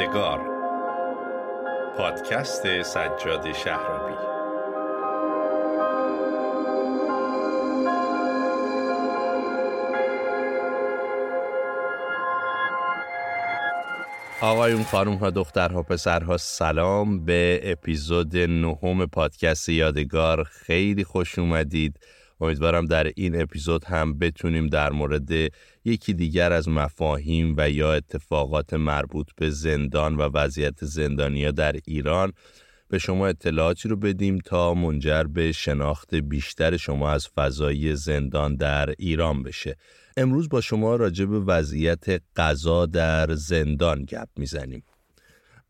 یادگار. پادکست سجاد شهرابی. آقایون خانم ها دخترها پسرها سلام. به اپیزود نهم پادکست یادگار. خیلی خوش اومدید. امیدوارم در این اپیزود هم بتونیم در مورد یکی دیگر از مفاهیم و یا اتفاقات مربوط به زندان و وضعیت زندانیا در ایران به شما اطلاعاتی رو بدیم تا منجر به شناخت بیشتر شما از فضای زندان در ایران بشه. امروز با شما راجع به وضعیت قضا در زندان گپ می‌زنیم.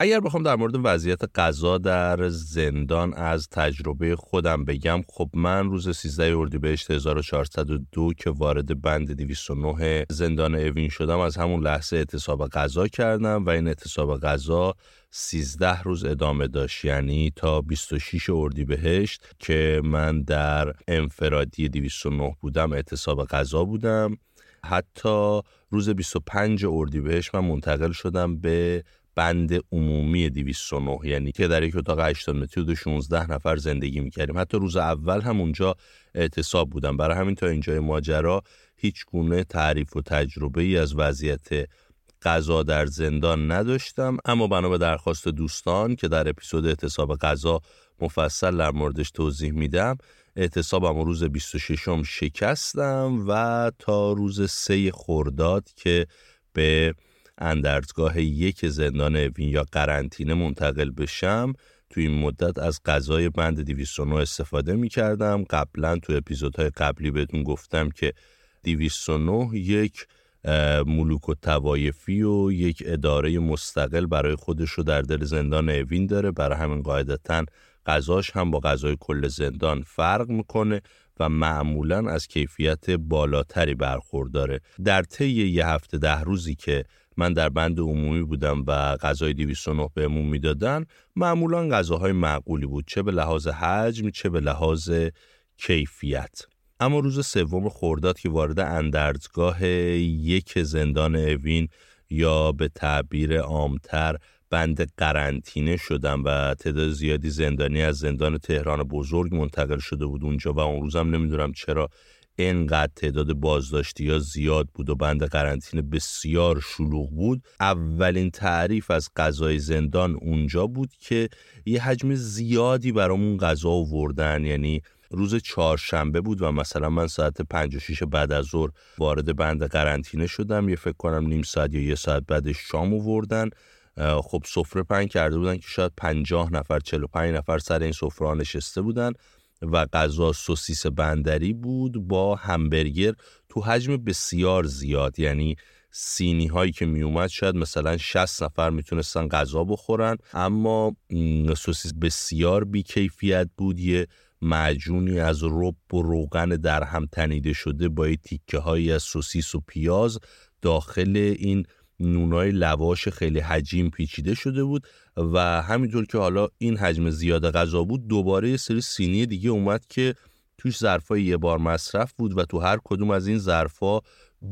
اگر بخوام در مورد وضعیت قضا در زندان از تجربه خودم بگم خب من روز 13 اردیبهشت 1402 که وارد بند 209 زندان اوین شدم از همون لحظه اعتصاب قضا کردم و این اعتصاب قضا 13 روز ادامه داشت. یعنی تا 26 اردیبهشت که من در انفرادی 209 بودم اعتصاب قضا بودم. حتی روز 25 اردیبهشت من منتقل شدم به بند عمومی 209 یعنی که در یک اتاق 80 متری و 16 نفر زندگی می‌کردیم. حتی روز اول هم اونجا اعتصاب بودم. برای همین تا اینجای ماجرا هیچ گونه تعریف و تجربه ای از وضعیت قضا در زندان نداشتم. اما بنا به درخواست دوستان که در اپیزود اعتصاب قضا مفصل در موردش توضیح میدم اعتصابم روز 26 م شکستم و تا روز سه خرداد که به اندرزگاه یک زندان اوین یا قرنطینه منتقل بشم تو این مدت از غذای بند 209 استفاده می کردم قبلا تو اپیزودهای قبلی بهتون گفتم که 209 یک ملوک و توایفی و یک اداره مستقل برای خودش رو در دل زندان اوین داره. برای همین قاعدتا غذاش هم با غذای کل زندان فرق می‌کنه و معمولا از کیفیت بالاتری برخورداره. در طی یه هفته ده روزی که من در بند عمومی بودم و غذای 209 بهمون می‌دادن. معمولا غذاهای معقولی بود چه به لحاظ حجم چه به لحاظ کیفیت. اما روز سوم خورداد که وارد اندرزگاه یک زندان اوین یا به تعبیر عامتر بند قرنطینه شدم و تعداد زیادی زندانی از زندان تهران بزرگ منتقل شده بود اونجا و اون روزم نمی‌دونم چرا انقدر تعداد بازداشتی ها زیاد بود و بند قرنطینه بسیار شلوغ بود اولین تعریف از غذای زندان اونجا بود که یه حجم زیادی برامون غذا آوردن. یعنی روز چهارشنبه بود و مثلا من ساعت 5 و 6 بعد از ظهر وارد بند قرنطینه شدم. یه فکر کنم نیم ساعت یا یه ساعت بعد شام آوردن. خب سفره پنگ کرده بودن که شاید 50 نفر 45 نفر سر این سفره نشسته بودن. و غذا سوسیس بندری بود با همبرگر تو حجم بسیار زیاد. یعنی سینی هایی که می اومد شاید مثلا 60 نفر می‌تونستن غذا بخورن اما سوسیس بسیار بیکیفیت بود. یه معجونی از رب و روغن در هم تنیده شده با تیکه هایی از سوسیس و پیاز داخل این نونای لواش خیلی حجیم پیچیده شده بود و همینطور که حالا این حجم زیاد غذا بود دوباره یه سری سینی دیگه اومد که توش ظرفای یه بار مصرف بود و تو هر کدوم از این ظرفا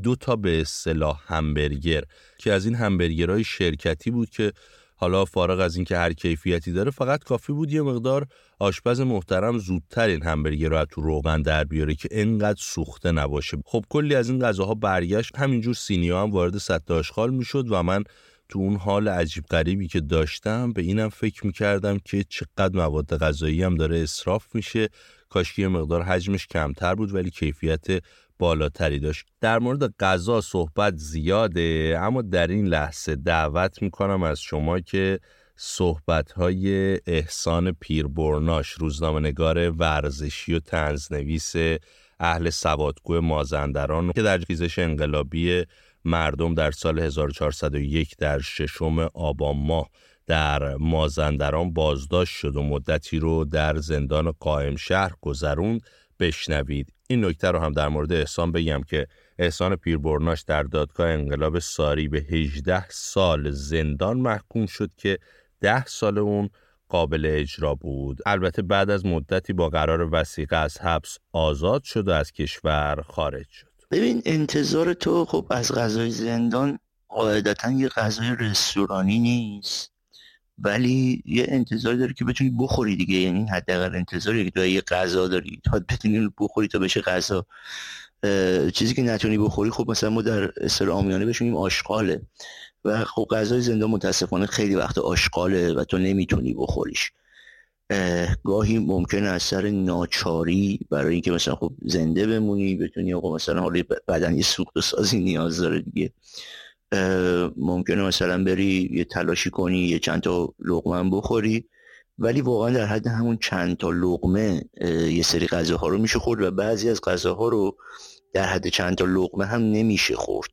دو تا به اصطلاح همبرگر که از این همبرگرهای شرکتی بود که حالا فارغ از اینکه هر کیفیتی داره فقط کافی بود یه مقدار آشپز محترم زودتر این همبرگر رو تو روغن در بیاره که انقدر سوخته نباشه. خب کلی از این غذاها برگشت. همینجور سینیا هم وارد سطح آشغال می‌شد و من تو اون حال عجیب غریبی که داشتم به اینم فکر می‌کردم که چقدر مواد غذایی هم داره اصراف میشه. کاش یه مقدار حجمش کمتر بود ولی کیفیت بالاتری داشت. در مورد غذا صحبت زیاده اما در این لحظه دعوت می‌کنم از شما که صحبت های احسان پیربرناش روزنامه نگار ورزشی و تنزنویس اهل سوادگو مازندران که در خیزش انقلابی مردم در سال 1401 در ششم آبان ماه در مازندران بازداشت شد و مدتی رو در زندان قائم شهر گذروند. بشنوید. این نکته رو هم در مورد احسان بگم که احسان پیربرناش در دادگاه انقلاب ساری به 18 سال زندان محکوم شد که 10 سال اون قابل اجرا بود. البته بعد از مدتی با قرار وسیقه از حبس آزاد شد و از کشور خارج شد. ببین انتظار تو خب از غذای زندان قاعدتا یه غذای رستورانی نیست. ولی یه انتظار داره که بتونی بخوری دیگه. یعنی حداقل انتظاری که تو یه غذا داری. تا بتونی بخوری تا بشه غذا. چیزی که نتونی بخوری خب مثلا ما در استر آمیانه بشونیم آشغاله. و خب غذای زنده متاسفانه خیلی وقت آشغاله و تو نمی‌تونی بخوریش. گاهی ممکن از سر ناچاری برای اینکه مثلا خب زنده بمونی بتونی آقا مثلا حالا بدن یه سوخت و سازی نیاز داره دیگه. ممکنه مثلا بری یه تلاشی کنی یه چند تا لقمه بخوری. ولی واقعا در حد همون چند تا لقمه یه سری غذاها رو میشه خورد و بعضی از غذاها رو در حد چند تا لقمه هم نمیشه خورد.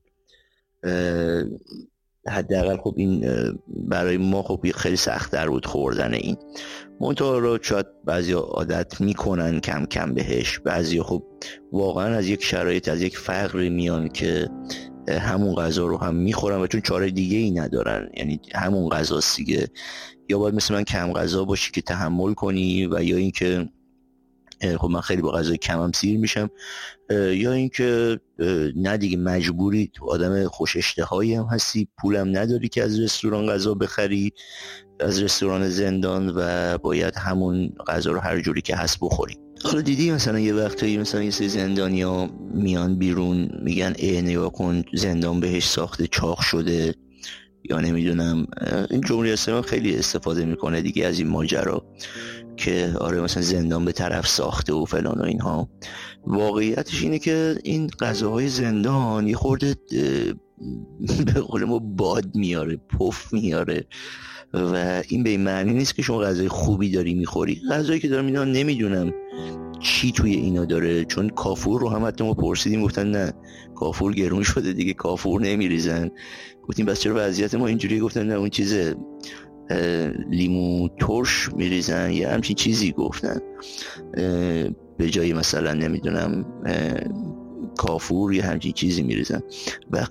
حداقل خب این برای ما خب خیلی سخت در بود خوردن این. منطقه رو شاید بعضی عادت می‌کنن کم کم بهش. بعضی خب واقعا از یک شرایط از یک فقری میان که همون غذا رو هم می‌خورن و چون چاره دیگه ای ندارن. یعنی همون غذا دیگه. یا باید مثل من کم غذا باشی که تحمل کنی و یا اینکه خب من خیلی با غذای کمم سیر میشم. یا اینکه نه دیگه مجبوری تو آدم خوش اشتهایی هم هستی پولم نداری که از رستوران غذا بخری از رستوران زندان و باید همون غذا رو هر جوری که هست بخوری. حالا دیدی مثلا یه وقتایی مثلا یه سری زندانیا میان بیرون میگن ای نگاه کن زندان بهش ساخته چاق شده. یا نمی‌دونم این جمهوری اسلامی خیلی استفاده می‌کنه دیگه از این ماجرا که آره مثلا زندان به طرف ساخته و فلان و اینها. واقعیتش اینه که این غذاهای زندان یه خورده به قول ما باد میاره پف میاره و این به این معنی نیست که شما غذای خوبی داری می‌خوری. غذایی که دارم اینا نمی‌دونم چی توی اینا داره چون کافور رو هم حتی ما پرسیدیم گفتن نه کافور گرون شده دیگه کافور نمیریزن. گفتیم بس چرا وضعیت ما اینجوری گفتن نه اون چیز لیمو ترش میریزن یا همچین چیزی گفتن. به جای مثلا نمی‌دونم کافور یا همچین چیزی میریزن. و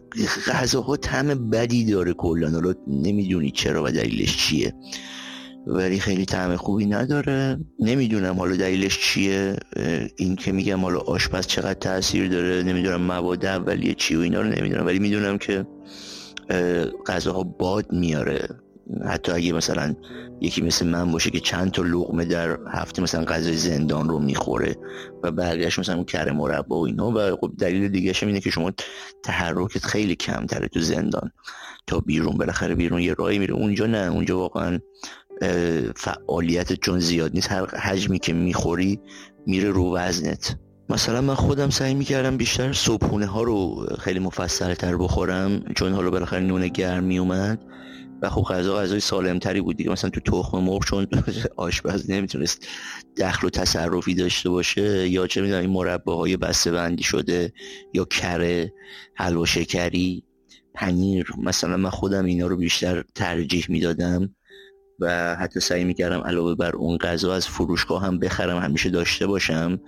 غذاها طعم بدی داره کلا. حالا نمی‌دونی چرا و دلیلش چیه. ولی خیلی طعم خوبی نداره. نمی‌دونم حالا دلیلش چیه. این که میگم حالا آشپز چقدر تاثیر داره نمی‌دونم مواد اولیه چی و اینا رو نمی‌دونم. ولی می‌دونم که غذاها باد میاره. حتی اگه مثلا یکی مثل من باشه که چند تا لغمه در هفته مثلا غذای زندان رو می‌خوره و بقیهش مثلا کره مربا و اینا و خب دلیل دیگه اینه که شما تحرکت خیلی کمتره تو زندان. تا بیرون بالاخره بیرون یه راهی میره. اونجا نه اونجا واقعا فعالیت چون زیاد نیست. هر حجمی که می‌خوری میره رو وزنت. مثلا من خودم سعی می‌کردم بیشتر صبحونه ها رو خیلی مفصل تر بخورم چون حالا بالاخره نون گرم میومد و خب غذا غذای سالمتری بود دیگه. مثلا تو تخم مرغ چون آشپز نمی‌تونست دخل و تصرفی داشته باشه یا چه می‌دونم این مرباهای بسته بندی شده یا کره حلوا شکری پنیر. مثلا من خودم اینا رو بیشتر ترجیح می‌دادم. و حتی سعی می‌کردم علاوه بر اون غذا از فروشگاه هم بخرم همیشه داشته باشم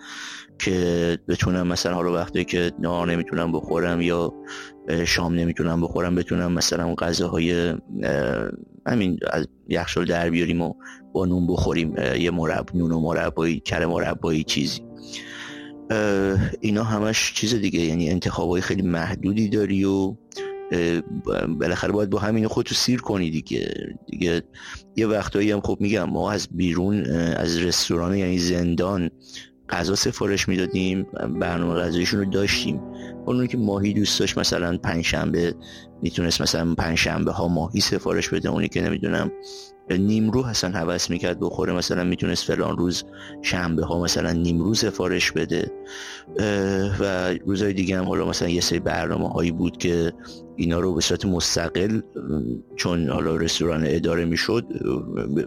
که بتونم مثلا حالا وقتی که نهار نمی‌تونم بخورم یا شام نمی‌تونم بخورم بتونم مثلا اون غذاهای همین از یخچال در بیاریم و با نون بخوریم یه مرب نون و مربایی کره مربایی چیزی. اینا همش چیز دیگه یعنی انتخابای خیلی محدودی داری و بالاخره باید با همین خودتو سیر کنی دیگه. دیگه یه وقتایی هم خب میگم ما از بیرون از رستوران یعنی زندان غذا سفارش می‌دادیم برنامه غذایشون رو داشتیم. اونو که ماهی دوست داشت مثلا پنجشنبه می‌تونست مثلا پنجشنبه ها ماهی سفارش بده. اونی که نمی‌دونم نیمرو حسن حوث می‌کرد بخوره مثلا می‌تونست فلان روز شنبه ها مثلا نیمرو سفارش بده. و روزهای دیگه هم حالا مثلا یه سری برنامه هایی بود که اینا رو به صورت مستقل چون حالا رستوران اداره می‌شد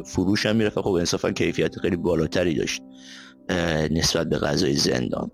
فروش هم می‌رفت. خب انصافا کیفیت خیلی بالاتری داشت نسبت به غذای زندان.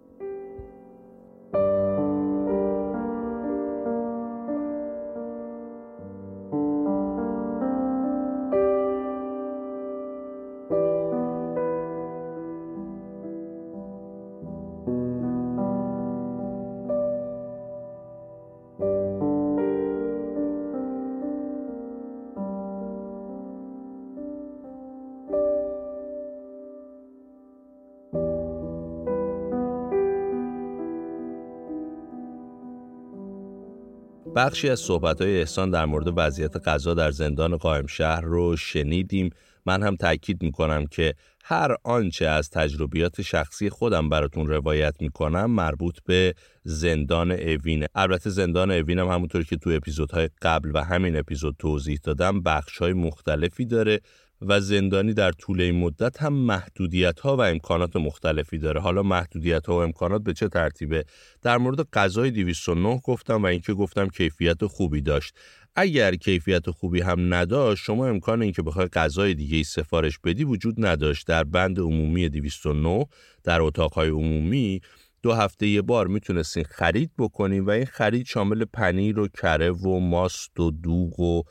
بخشی از صحبتهای احسان در مورد وضعیت غذا در زندان قائم شهر رو شنیدیم. من هم تاکید می‌کنم که هر آنچه از تجربیات شخصی خودم براتون روایت می‌کنم مربوط به زندان اوینه. البته زندان اوین هم همونطور که تو اپیزودهای قبل و همین اپیزود توضیح دادم بخشهای مختلفی داره. و زندانی در طول این مدت هم محدودیت ها و امکانات مختلفی داره. حالا محدودیت ها و امکانات به چه ترتیبه؟ در مورد غذای 209 گفتم و اینکه گفتم کیفیت خوبی داشت. اگر کیفیت خوبی هم نداشت شما امکان اینکه بخوای غذای دیگه ای سفارش بدی وجود نداشت. در بند عمومی 209 در اتاقهای عمومی دو هفته یه بار می‌تونستین خرید بکنین و این خرید شامل پنیر و کره و ماست و دوغ و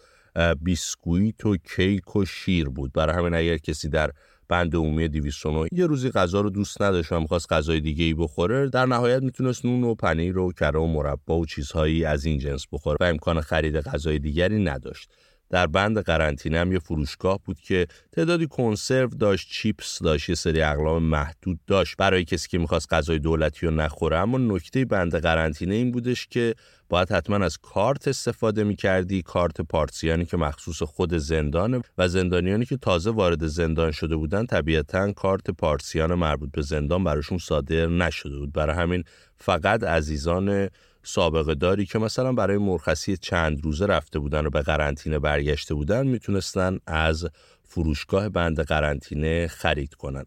بیسکویت و کیک و شیر بود. برای همین اگر کسی در بند عمومی 209 یه روزی غذا رو دوست نداشت و می‌خواست غذای دیگه ای بخوره در نهایت می‌تونست نون و پنیر و کره و مربا و چیزهایی از این جنس بخوره و امکان خرید غذای دیگری نداشت. در بند قرنطینه هم یه فروشگاه بود که تعدادی کنسرو داشت چیپس داشت یه سری اقلام محدود داشت برای کسی که می‌خواست غذای دولتی رو نخوره. اما نکته بند قرنطینه این بودش که باید حتما از کارت استفاده می‌کردی کارت پارتسیانی که مخصوص خود زندانه و زندانیانی که تازه وارد زندان شده بودن طبیعتا کارت پارتسیان مربوط به زندان براشون صادر نشده بود. برای همین فقط عزیزان سابقه داری که مثلا برای مرخصی چند روزه رفته بودن و به قرنطینه برگشته بودن می‌تونستن از فروشگاه بند قرنطینه خرید کنند.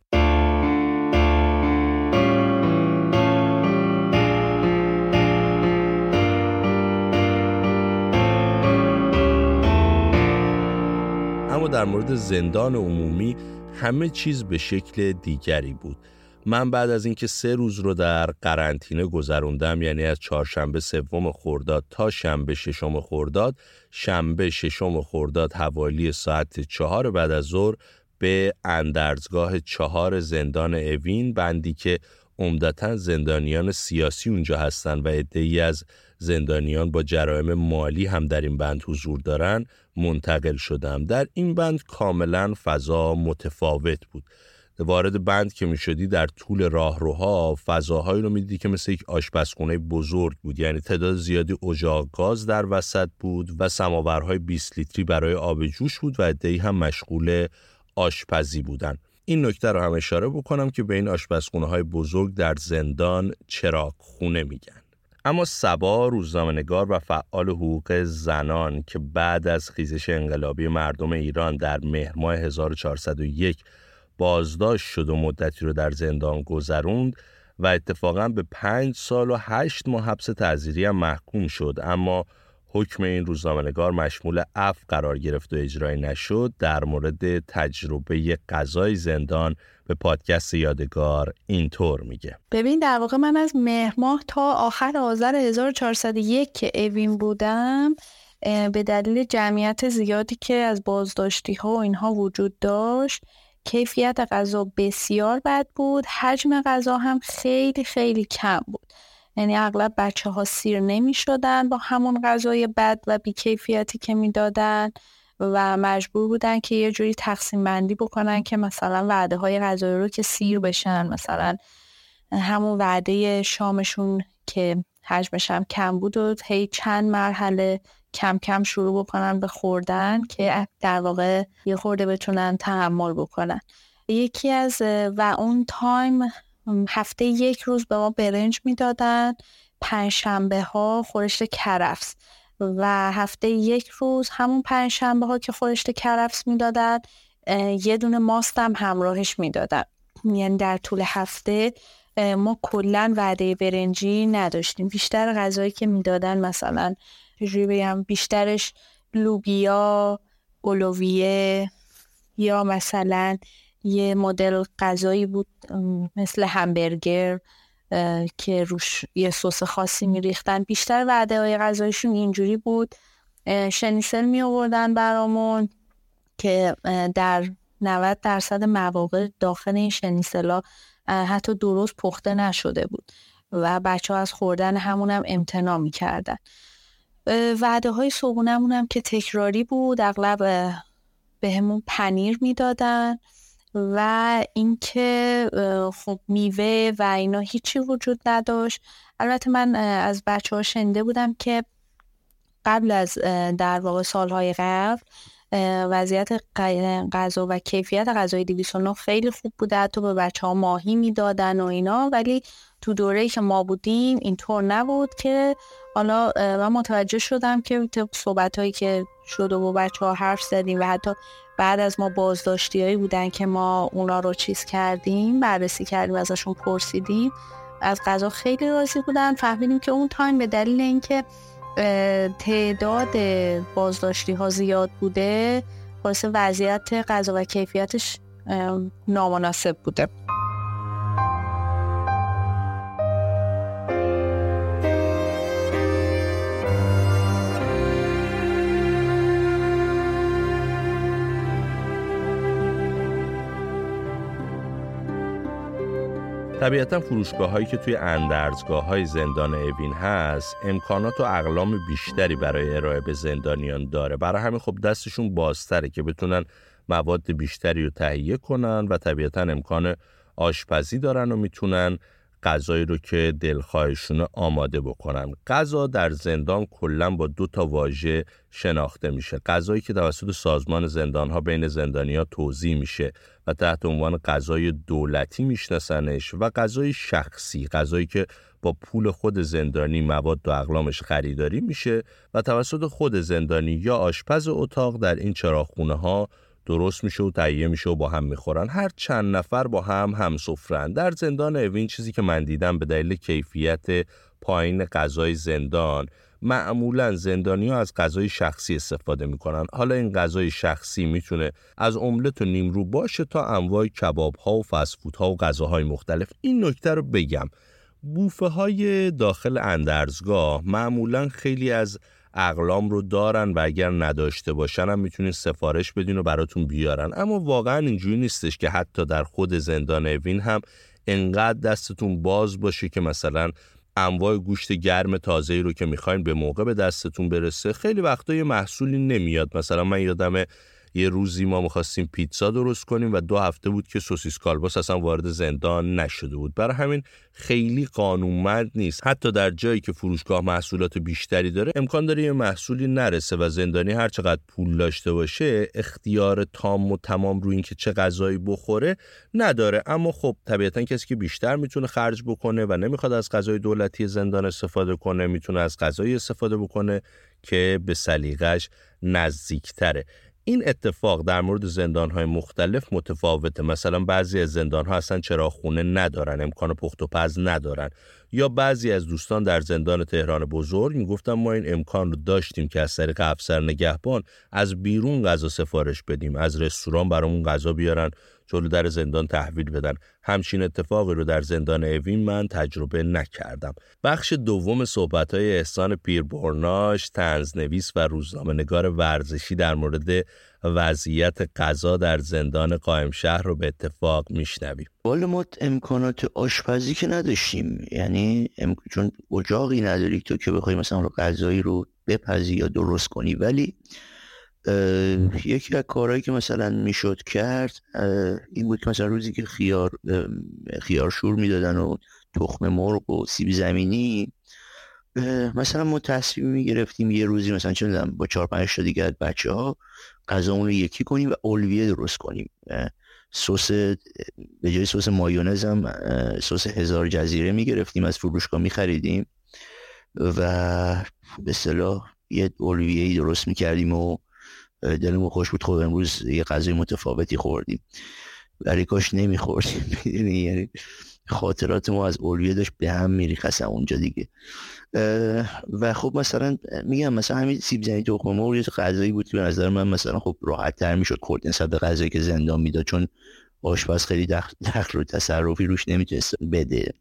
اما در مورد زندان عمومی همه چیز به شکل دیگری بود من بعد از اینکه سه روز رو در قرنطینه گذروندم یعنی از چهارشنبه سوم خرداد تا شنبه ششم خرداد شنبه ششم خرداد حوالی ساعت چهار بعد از ظهر به اندرزگاه چهار زندان اوین بندی که عمدتا زندانیان سیاسی اونجا هستن و عدهای از زندانیان با جرائم مالی هم در این بند حضور دارن منتقل شدم. در این بند کاملا فضا متفاوت بود. وارد بند که می‌شدی در طول راهروها فضاهایی رو می‌دیدی که مثل یک آشپزخونه بزرگ بود. یعنی تعداد زیادی اجاق گاز در وسط بود و سماورهای 20 لیتری برای آب جوش بود و عدهای هم مشغول آشپزی بودن. این نکته رو هم اشاره بکنم که به این آشپزخونه های بزرگ در زندان چراغ خونه میگن. اما سبا روزنامه‌نگار و فعال حقوق زنان که بعد از خیزش انقلابی مردم ایران در مهر ماه 1401 بازداشت شد و مدتی رو در زندان گذروند و اتفاقا به پنج سال و هشت ماه حبس تعذیری هم محکوم شد. اما حکم این روزنامه‌نگار مشمول اف قرار گرفت و اجرایی نشد. در مورد تجربه قضای زندان به پادکست یادگار اینطور میگه. ببین در واقع من از مهر ماه تا آخر آذر 1401 که اوین بودم به دلیل جمعیت زیادی که از بازداشتی ها و اینها وجود داشت کیفیت غذا بسیار بد بود. حجم غذا هم خیلی خیلی کم بود. یعنی اغلب بچه ها سیر نمی شدن با همون غذای بد و بیکیفیتی که می‌دادن و مجبور بودن که یه جوری تقسیم بندی بکنن که مثلا وعده های غذایی رو که سیر بشن مثلا همون وعده شامشون که حجمش هم کم بود و هی چند مرحله کم کم شروع بکنن به خوردن که در واقع یه خورده بتونن تحمل بکنن. یکی از و اون تایم هفته یک روز به ما برنج می‌دادن. پنجشنبه ها خورشت کرفس. و هفته یک روز همون پنجشنبه ها که خورشت کرفس می‌دادن یه دونه ماست هم همراهش می‌دادن. یعنی در طول هفته ما کلا وعده برنجی نداشتیم. بیشتر غذایی که می‌دادن مثلا چجوری بگم بیشترش لوبیا اولویه یا مثلا یه مدل غذایی بود مثل همبرگر که روش یه سس خاصی میریختن. بیشتر وعده های غذایشون اینجوری بود. شنیسل می آوردن برامون که در 90 درصد مواقع داخل این شنیسلا حتی درست پخته نشده بود و بچه ها از خوردن همونم امتنا می‌کردن. وعده های صبحونمون هم که تکراری بود اغلب به همون پنیر می‌دادن و اینکه خب میوه و اینا هیچی وجود نداشت. البته من از بچه ها شنده بودم که قبل از در واقع سالهای قبل وضعیت غذا و کیفیت غذای 209 خیلی خوب بوده. حتی به بچه ها ماهی می‌دادن و اینا. ولی تو دوره که ما بودیم اینطور نبود که حالا من متوجه شدم که صحبت هایی که شده و بچه ها حرف زدیم و حتی بعد از ما بازداشتی هایی بودن که ما اونا رو چیز کردیم بررسی کردیم ازشون پرسیدیم از غذا خیلی راضی بودن. فهمیدیم که اون تایم به دلیل اینکه تعداد بازداشتی ها زیاد بوده باعث وضعیت غذا و کیفیتش نامناسب بوده. طبیعتا فروشگاه هایی که توی اندرزگاه های زندان اوین هست امکانات و اقلام بیشتری برای ارائه به زندانیان داره. برای همین خب دستشون بازتره که بتونن مواد بیشتری رو تهیه کنن و طبیعتا امکان آشپزی دارن و می‌تونن غذایی رو که دلخواهشون آماده بکنن. غذا در زندان کلا با دو تا واژه شناخته میشه. غذایی که توسط سازمان زندان ها بین زندانی ها توضیح میشه و تحت عنوان غذای دولتی میشناسنش و غذای شخصی غذایی که با پول خود زندانی مواد و اقلامش خریداری میشه و توسط خود زندانی یا آشپز اتاق در این چراغخونه ها درست میشه و تهیه میشه و با هم می‌خورن. هر چند نفر با هم هم سفرن در زندان اوین چیزی که من دیدم به دلیل کیفیت پایین غذای زندان معمولا زندانی ها از غذای شخصی استفاده می‌کنن. حالا این غذای شخصی می‌تونه از املت و نیمرو باشه تا انواع کباب ها و فسفوت ها و غذاهای مختلف. این نکته رو بگم. بوفه های داخل اندرزگاه معمولا خیلی از اقلام رو دارن و اگر نداشته باشن هم می‌تونین سفارش بدین و براتون بیارن. اما واقعا اینجوری نیستش که حتی در خود زندان اوین هم انقدر دستتون باز باشه که مثلا انواع گوشت گرم تازه رو که می‌خواین به موقع به دستتون برسه. خیلی وقتا یه محصولی نمیاد. مثلا من یادمه یه روزی ما می‌خواستیم پیتزا درست کنیم و دو هفته بود که سوسیس کالباس اصلا وارد زندان نشده بود. برای همین خیلی قانونمند نیست. حتی در جایی که فروشگاه محصولات بیشتری داره امکان داره یه محصولی نرسه و زندانی هر چقدر پول داشته باشه اختیار تام و تمام رو اینکه چه غذایی بخوره نداره. اما خب طبیعتا کسی که بیشتر می‌تونه خرج بکنه و نمی‌خواد از غذای دولتی زندان استفاده کنه می‌تونه از غذایی استفاده بکنه که به سلیقش نزدیکتره. این اتفاق در مورد زندانهای مختلف متفاوته. مثلا بعضی از زندانها اصلا چرا خونه ندارن امکان پخت و پز ندارن. یا بعضی از دوستان در زندان تهران بزرگ می‌گفتن ما این امکان رو داشتیم که از طریق افسر نگهبان از بیرون غذا سفارش بدیم از رستوران برامون غذا بیارن جلو در زندان تحویل بدن. همچین اتفاقی رو در زندان اوین من تجربه نکردم. بخش دوم صحبت های احسان پیربرناش تنزنویس و روزنامه نگار ورزشی در مورد وضعیت غذا در زندان قائم شهر رو به اتفاق میشنویم. والا ما امکانات آشپزی که نداشتیم. یعنی چون اجاقی نداری تو که بخوای مثلا غذایی رو بپزی یا درست کنی. ولی یکی از کارهایی که مثلا می‌شد کرد این بود که مثلا روزی که خیار خیار شور می‌دادن و تخم مرغ و سیب زمینی مثلا ما تصمیم می‌گرفتیم یه روزی مثلا چه با چهار پنج تا دیگه بچه ها غذامون رو یکی کنیم و اولویه درست کنیم. سس به جای سس مایونز هم سس هزار جزیره می‌گرفتیم از فروشگاه میخریدیم و به صلاح یه اولویه درست می‌کردیم و دلمون خوش بود. خب امروز یه غذای متفاوتی خوردیم. ولی کاش نمیخوردیم. یعنی خاطرات ما از اولویه داشت به هم میریخست اونجا دیگه. و خب مثلا میگم مثلا همین سیب زنی تخم مرغ یه غذایی بود که به نظر من مثلا خب راحت تر می‌شد خورد نسبت به غذایی که زندان می‌داد چون آشپز خیلی دخل و تصرفی روش نمی‌تونست بده.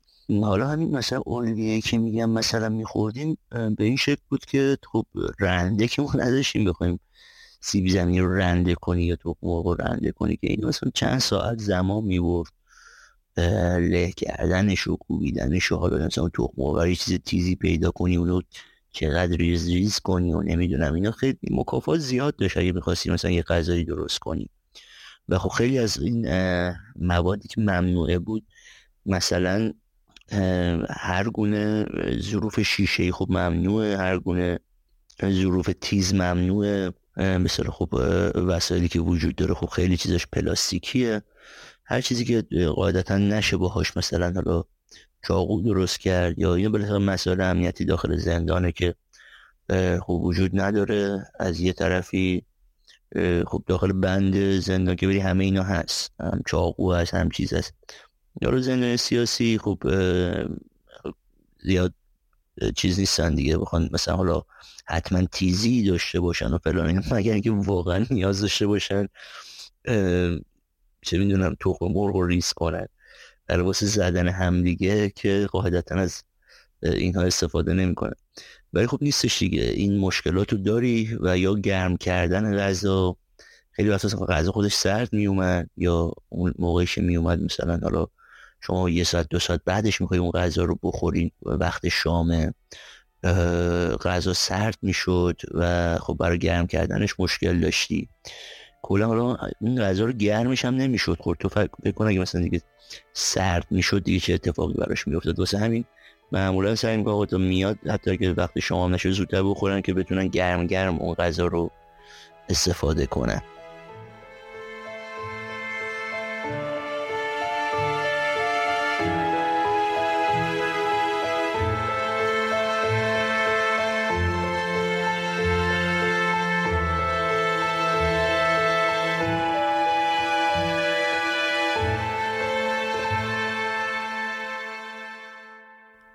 حالا همین مثلا اولویه که میگم مثلا میخوردیم به این شکل بود که خب رنده که ما نداشتیم بخوایم سیب زمینی رو رنده کنی یا تخم رو رنده کنی که این مثلا چند ساعت زمان می‌برد. له کردنش و کوبیدنش و حالا مثلا تخم مرغ چیز تیزی پیدا کنی اونو چقدر ریز ریز کنی و نمی‌دونم اینا خیلی مکافات زیاد داشت اگه می‌خواستی مثلا یه غذایی درست کنی. و خب خیلی از این موادی که ممنوعه بود مثلا هر گونه ظروف شیشه خب ممنوعه هر گونه ظروف تیز ممنوعه مثل خب وسایلی که وجود داره خب خیلی چیزش پلاستیکیه. هر چیزی که قاعدتا نشه باهاش مثلا حالا چاقو درست کرد یا یه بالاخره مسائل امنیتی داخل زندانه که خب وجود نداره. از یه طرفی خب داخل بند زندان که بری همه اینا هست. هم چاقو هست هم چیز هست. یارو زندان سیاسی خب زیاد چیز نیستن دیگه. بخوان مثلا حالا حتما تیزی داشته باشن و فلان مگر اینکه واقعا نیاز داشته باشن. چه می‌دونم تخم مرغ رو ریس کنن. در واسه زدن همدیگه که قاعدتا از اینها استفاده نمی‌کنن. ولی خب نیستش دیگه. این مشکلات رو داری و یا گرم کردن غذا خیلی وقتا غذا خودش سرد میومد یا اون موقعش میومد مثلا حالا شما یه ساعت دو ساعت بعدش می‌خوای اون غذا رو بخورین وقت شامه غذا سرد می‌شد و خب برای گرم کردنش مشکل داشتی. کلا حالا این غذا رو گرمش هم نمی‌شد خورد. تو فکر کن اگه مثلا دیگه سرد می‌شد دیگه چه اتفاقی براش میافتاد. واسه همین معمولا سعی می‌کنه تا میاد حتی که وقت شما نشه زودتر بخورن که بتونن گرم گرم اون غذا رو استفاده کنن.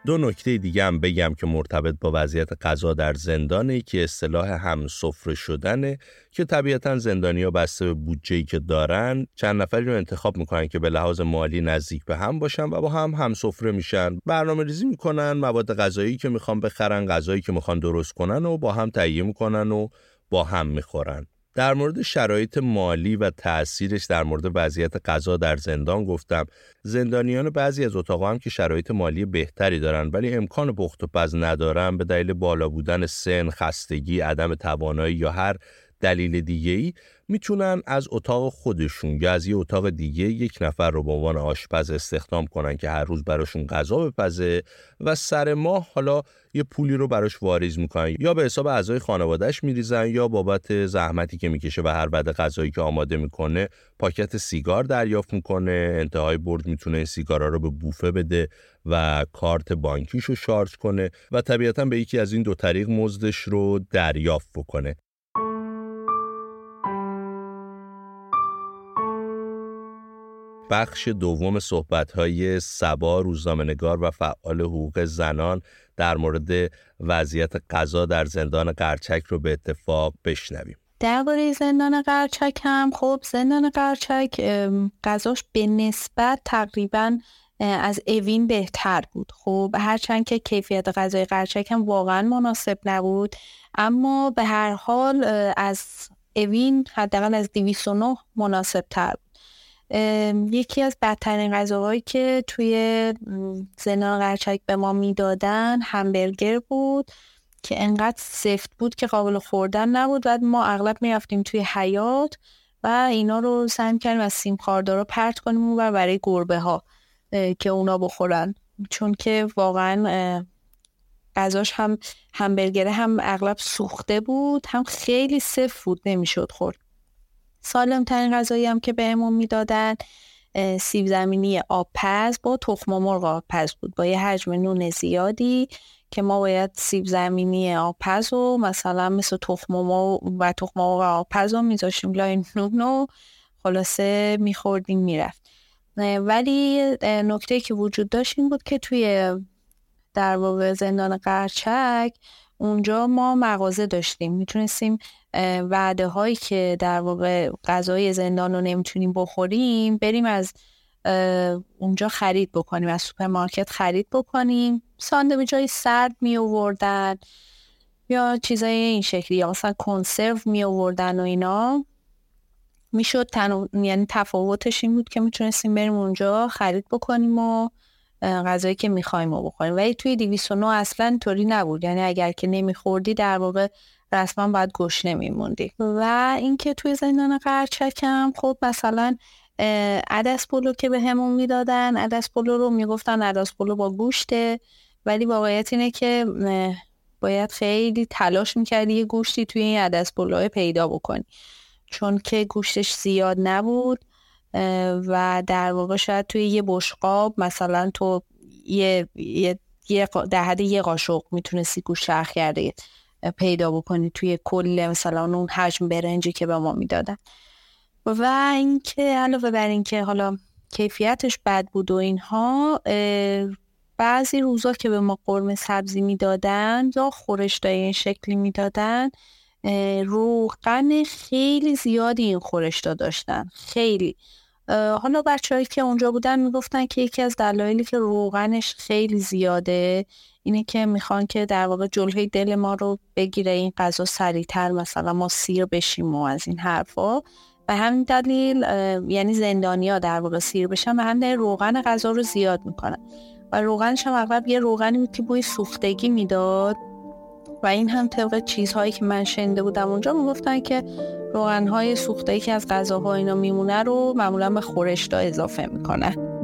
دو نکته دیگه هم بگم که مرتبط با وضعیت غذا در زندانه که اصطلاح هم سفره شدنه که طبیعتا زندانیا بسته به بودجه‌ای که دارن چند نفری رو انتخاب می‌کنن که به لحاظ مالی نزدیک به هم باشن و با هم هم سفره میشن. برنامه ریزی می‌کنن مواد غذایی که می‌خوان بخرن غذایی که می‌خوان درست کنن و با هم تهیه می‌کنن و با هم می‌خورن. در مورد شرایط مالی و تأثیرش در مورد وضعیت غذا در زندان گفتم. زندانیان بعضی از اتاقا هم که شرایط مالی بهتری دارن ولی امکان پخت و پز ندارن. به دلیل بالا بودن سن، خستگی، عدم توانایی یا هر دلیل دیگه ای می‌تونن از اتاق خودشون یا از یه اتاق دیگه یک نفر رو به عنوان آشپز استخدام کنن که هر روز براشون غذا بپزه و سر ماه حالا یه پولی رو براش واریز می‌کنن یا به حساب اعضای خانوادهش میریزن یا بابت زحمتی که می‌کشه و هر بعد غذایی که آماده می‌کنه پاکت سیگار دریافت می‌کنه انتهای برد می‌تونه این سیگارا رو به بوفه بده و کارت بانکیشو شارژ کنه و طبیعتا به یکی از این دو طریق مزدش رو دریافت بکنه. بخش دوم های سبا روزنامه‌نگار و فعال حقوق زنان در مورد وضعیت قضا در زندان قرچک رو به اتفاق بشنویم. درباره زندان قرچک هم خب زندان قرچک قضاش به نسبت تقریبا از اوین بهتر بود خب هرچند که کیفیت غذای قرچک هم واقعا مناسب نبود اما به هر حال از اوین حداقل از 209 مناسب تر یکی از بدترین غذاهایی که توی زندان قرچک به ما می‌دادن همبرگر بود که انقدر سفت بود که قابل خوردن نبود. و ما اغلب می‌رفتیم توی حیات و اینا رو سعی کردیم از سیم خاردارا پرت کنیم و برای گربه ها که اونا بخورن. چون که واقعا غذاش هم همبرگره هم اغلب سوخته بود هم خیلی سفت بود نمی‌شد خورد. سالم ترین غذایی هم که بهمون می‌دادن سیب زمینی آبپز با تخم مرغ آبپز بود. با یه حجم نون زیادی که ما باید سیب زمینی آبپز و مثلا مثل تخم مرغ و تخم مرغ آبپز رو میذاشیم لای نون و خلاصه میخوردیم می‌رفت. ولی نکته که وجود داشت این بود که توی در واقع زندان قرچک اونجا ما مغازه داشتیم. می‌تونستیم وعده هایی که در واقع غذای زندان رو نمی‌تونیم بخوریم بریم از اونجا خرید بکنیم از سوپرمارکت خرید بکنیم. ساندویچ های سرد می آوردن یا چیزای این شکلی یا مثلا کنسرو می آوردن و اینا. می‌شد تن... یعنی تفاوتش این بود که می‌تونستیم بریم اونجا خرید بکنیم و غذایی که می‌خوایم رو بخوریم. ولی توی 209 اصلا طوری نبود. یعنی اگر که نمیخوردی در واقع رسما باید گشنه می‌موندی. و اینکه توی زندان قرچکم خب مثلا عدس پلو که بهمون می‌دادن عدس پلو رو می‌گفتن عدس پلو با گوشته. ولی واقعیت اینه که باید خیلی تلاش می‌کردی یه گوشتی توی این عدس پلوها پیدا بکنی. چون که گوشتش زیاد نبود و در واقع شاید توی یه بشقاب مثلا تو یه, یه, در حد یه قاشق می‌تونستی گوشت چرخ کرده. پیدا بکنی توی کل مثلا اون حجم برنجی که به ما می‌دادن. و اینکه علاوه بر اینکه حالا کیفیتش بد بود و اینها بعضی روزا که به ما قرمه سبزی می‌دادن یا خورشتای این شکلی می‌دادن روغن خیلی زیادی این خورشتا داشتن. خیلی. حالا بچههایی که اونجا بودن می‌گفتن که یکی از دلایلی که روغنش خیلی زیاده اینه که می‌خوان که در واقع جلوی دل ما رو بگیره این غذا سریعتر مثلا ما سیر بشیم و از این حرفا. به همین دلیل یعنی زندانیا در واقع سیر بشن به همین روغن غذا رو زیاد می‌کنن. و روغنش هم اغلب یه روغنی بود که بوی سوختگی می‌داد. و این هم طبق چیزهایی که من شنده بودم اونجا می‌گفتن که روغنهای سوختگی که از غذاها اینا میمونه رو معمولا به خورشتا اضافه می‌کنن.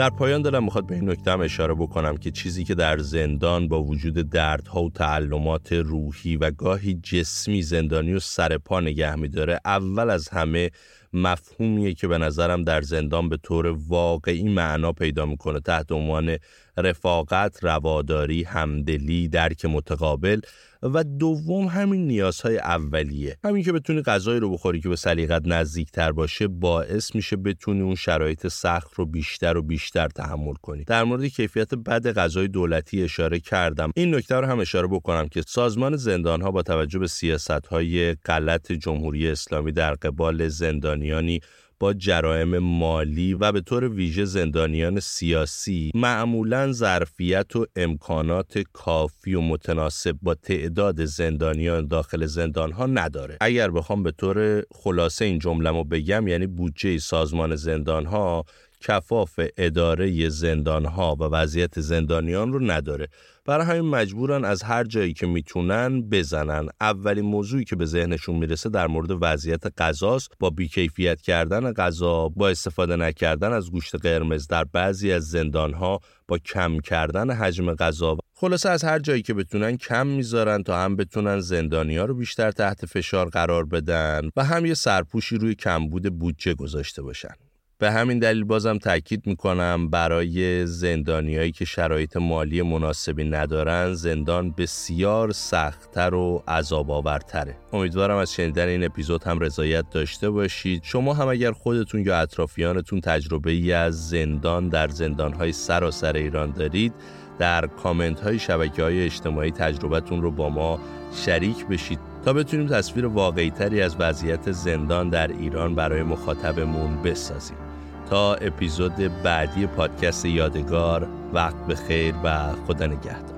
در پایان دلم می‌خواد به این نکته هم اشاره بکنم که چیزی که در زندان با وجود دردها و تعلمات روحی و گاهی جسمی زندانی و سر پا نگه میداره اول از همه مفهومیه که به نظرم در زندان به طور واقعی معنا پیدا می‌کنه. تحت عنوان رفاقت، رواداری، همدلی، درک متقابل و دوم همین نیازهای اولیه. همین که بتونی غذایی رو بخوری که به سلیقت نزدیکتر باشه باعث میشه بتونی اون شرایط سخت رو بیشتر و بیشتر تحمل کنی. در مورد کیفیت بد غذای دولتی اشاره کردم. این نکته رو هم اشاره بکنم که سازمان زندان ها با توجه به سیاست های غلط جمهوری اسلامی در قبال زندانیانی با جرائم مالی و به طور ویژه زندانیان سیاسی معمولا ظرفیت و امکانات کافی و متناسب با تعداد زندانیان داخل زندان ها نداره. اگر بخوام به طور خلاصه این جمله بگم یعنی بودجه سازمان زندان ها کفاف اداره زندان ها و وضعیت زندانیان رو نداره. برای همین مجبورن از هر جایی که می‌تونن بزنن. اولین موضوعی که به ذهنشون می‌رسه در مورد وضعیت غذاست. با بیکیفیت کردن غذا با استفاده نکردن از گوشت قرمز در بعضی از زندان ها با کم کردن حجم غذا. خلاصه از هر جایی که بتونن کم می‌ذارن تا هم بتونن زندانیا رو بیشتر تحت فشار قرار بدن و هم یه سرپوشی روی کمبود بودجه گذاشته باشن. به همین دلیل بازم تاکید می‌کنم برای زندانیایی که شرایط مالی مناسبی ندارن زندان بسیار سختتر و عذاب آورتره امیدوارم از شنیدن این اپیزود هم رضایت داشته باشید. شما هم اگر خودتون یا اطرافیانتون تجربه ای از زندان در زندانهای سراسر ایران دارید در کامنت های شبکه های اجتماعی تجربتون رو با ما شریک بشید تا بتونیم تصویر واقعی تری از وضعیت زندان در ایران برای مخاطبمون بسازیم. تا اپیزود بعدی پادکست یادگار. وقت به خیر و خدا نگهدار.